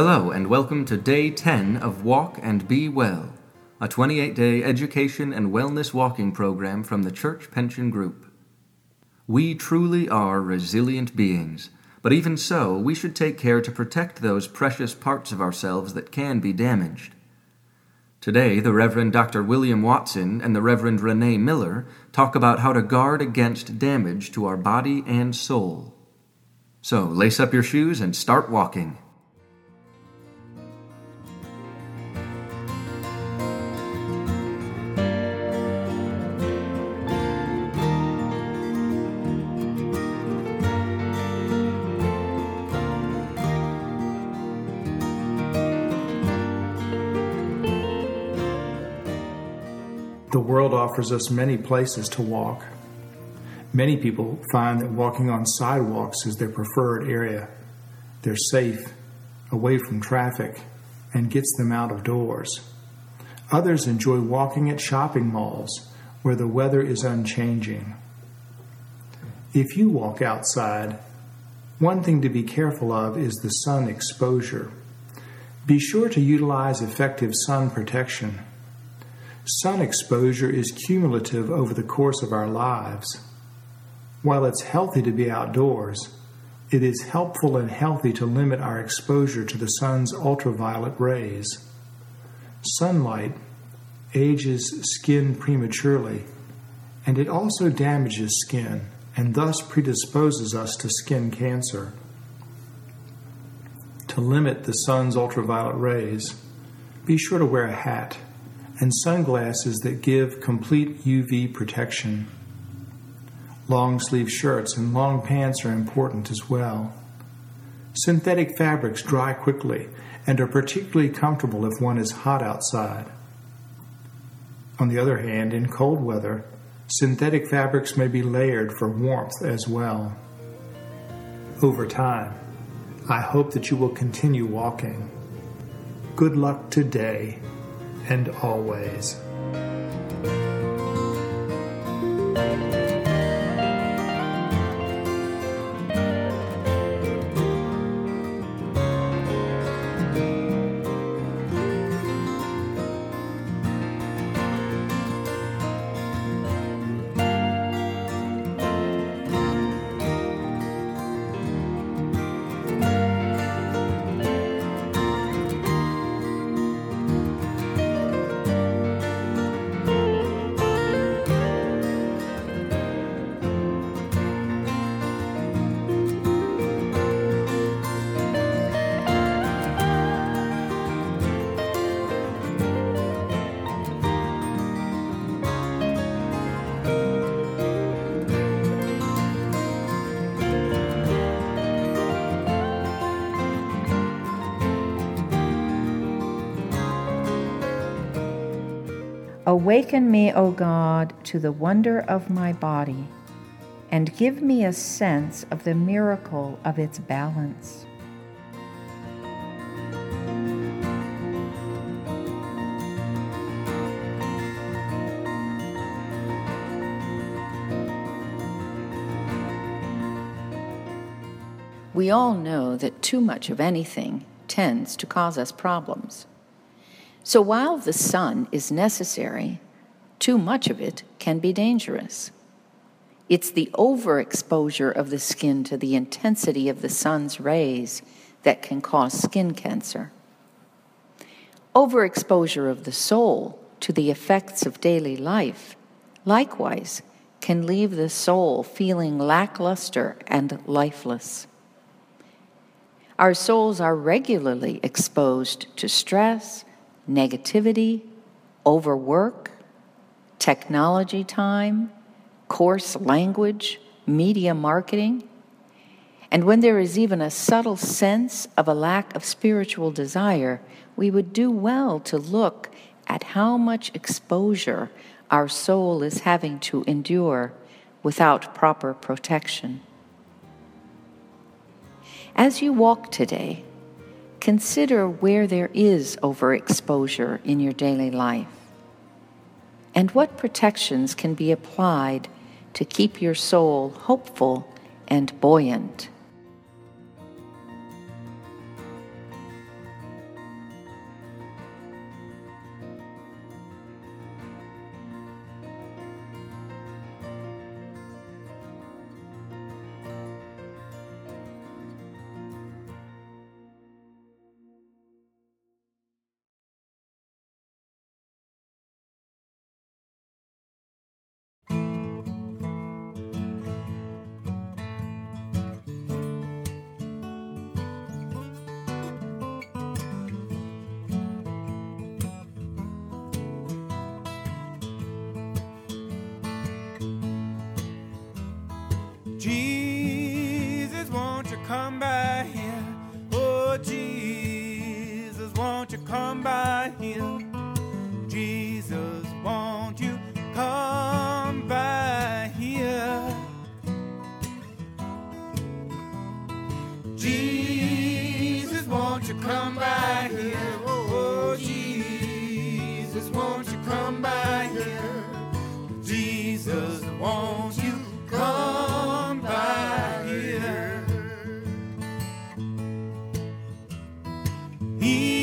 Hello, and welcome to day 10 of Walk and Be Well, a 28 day education and wellness walking program from the Church Pension Group. We truly are resilient beings, but even so, we should take care to protect those precious parts of ourselves that can be damaged. Today, the Reverend Dr. William Watson and the Reverend Renee Miller talk about how to guard against damage to our body and soul. So, lace up your shoes and start walking. The world offers us many places to walk. Many people find that walking on sidewalks is their preferred area. They're safe, away from traffic, and gets them out of doors. Others enjoy walking at shopping malls where the weather is unchanging. If you walk outside, one thing to be careful of is the sun exposure. Be sure to utilize effective sun protection. Sun exposure is cumulative over the course of our lives. While it's healthy to be outdoors, it is helpful and healthy to limit our exposure to the sun's ultraviolet rays. Sunlight ages skin prematurely, and it also damages skin and thus predisposes us to skin cancer. To limit the sun's ultraviolet rays, be sure to wear a hat and sunglasses that give complete UV protection. Long sleeve shirts and long pants are important as well. Synthetic fabrics dry quickly and are particularly comfortable if one is hot outside. On the other hand, in cold weather, synthetic fabrics may be layered for warmth as well. Over time, I hope that you will continue walking. Good luck today and always. Awaken me, O God, to the wonder of my body, and give me a sense of the miracle of its balance. We all know that too much of anything tends to cause us problems. So while the sun is necessary, too much of it can be dangerous. It's the overexposure of the skin to the intensity of the sun's rays that can cause skin cancer. Overexposure of the soul to the effects of daily life, likewise, can leave the soul feeling lackluster and lifeless. Our souls are regularly exposed to stress, negativity, overwork, technology time, coarse language, media marketing. And when there is even a subtle sense of a lack of spiritual desire, we would do well to look at how much exposure our soul is having to endure without proper protection. As you walk today, consider where there is overexposure in your daily life and what protections can be applied to keep your soul hopeful and buoyant. Jesus, won't you come by here? Oh, Jesus, won't you come by here? Jesus, won't you come by here? Jesus, won't you come by here? Oh, Jesus, won't you come by here? Jesus, won't He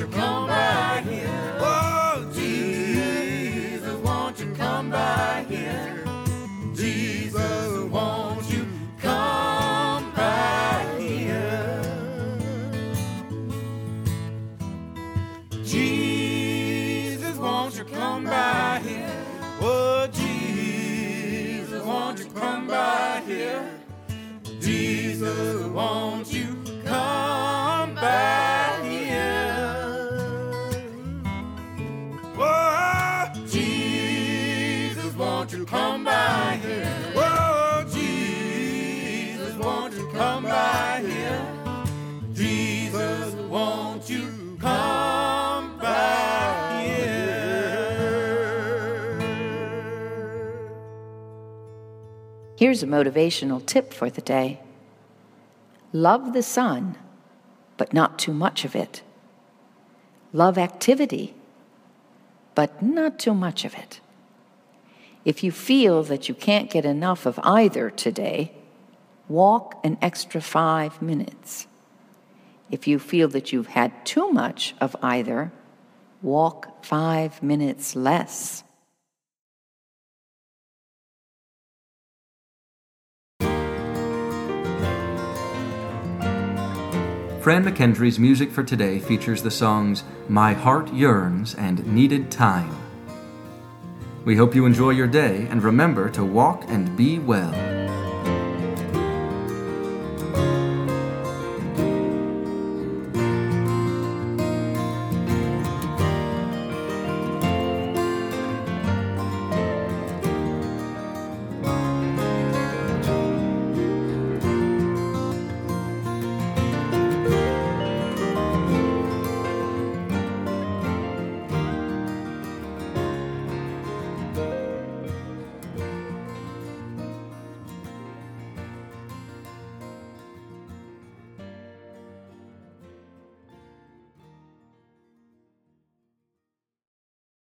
Oh, you come by here? Oh, Jesus, won't you come by here? Jesus, won't you come by here? Jesus, won't you come by here? Oh, Jesus, won't you come by here? Jesus, won't you come by Here's a motivational tip for the day Love the sun, but not too much of it. Love activity, but not too much of it. If you feel that you can't get enough of either today, walk an extra five minutes. If you feel that you've had too much of either, walk five minutes less. Fran McKendree's music for today features the songs My Heart Yearns and Needed Time. We hope you enjoy your day and remember to walk and be well.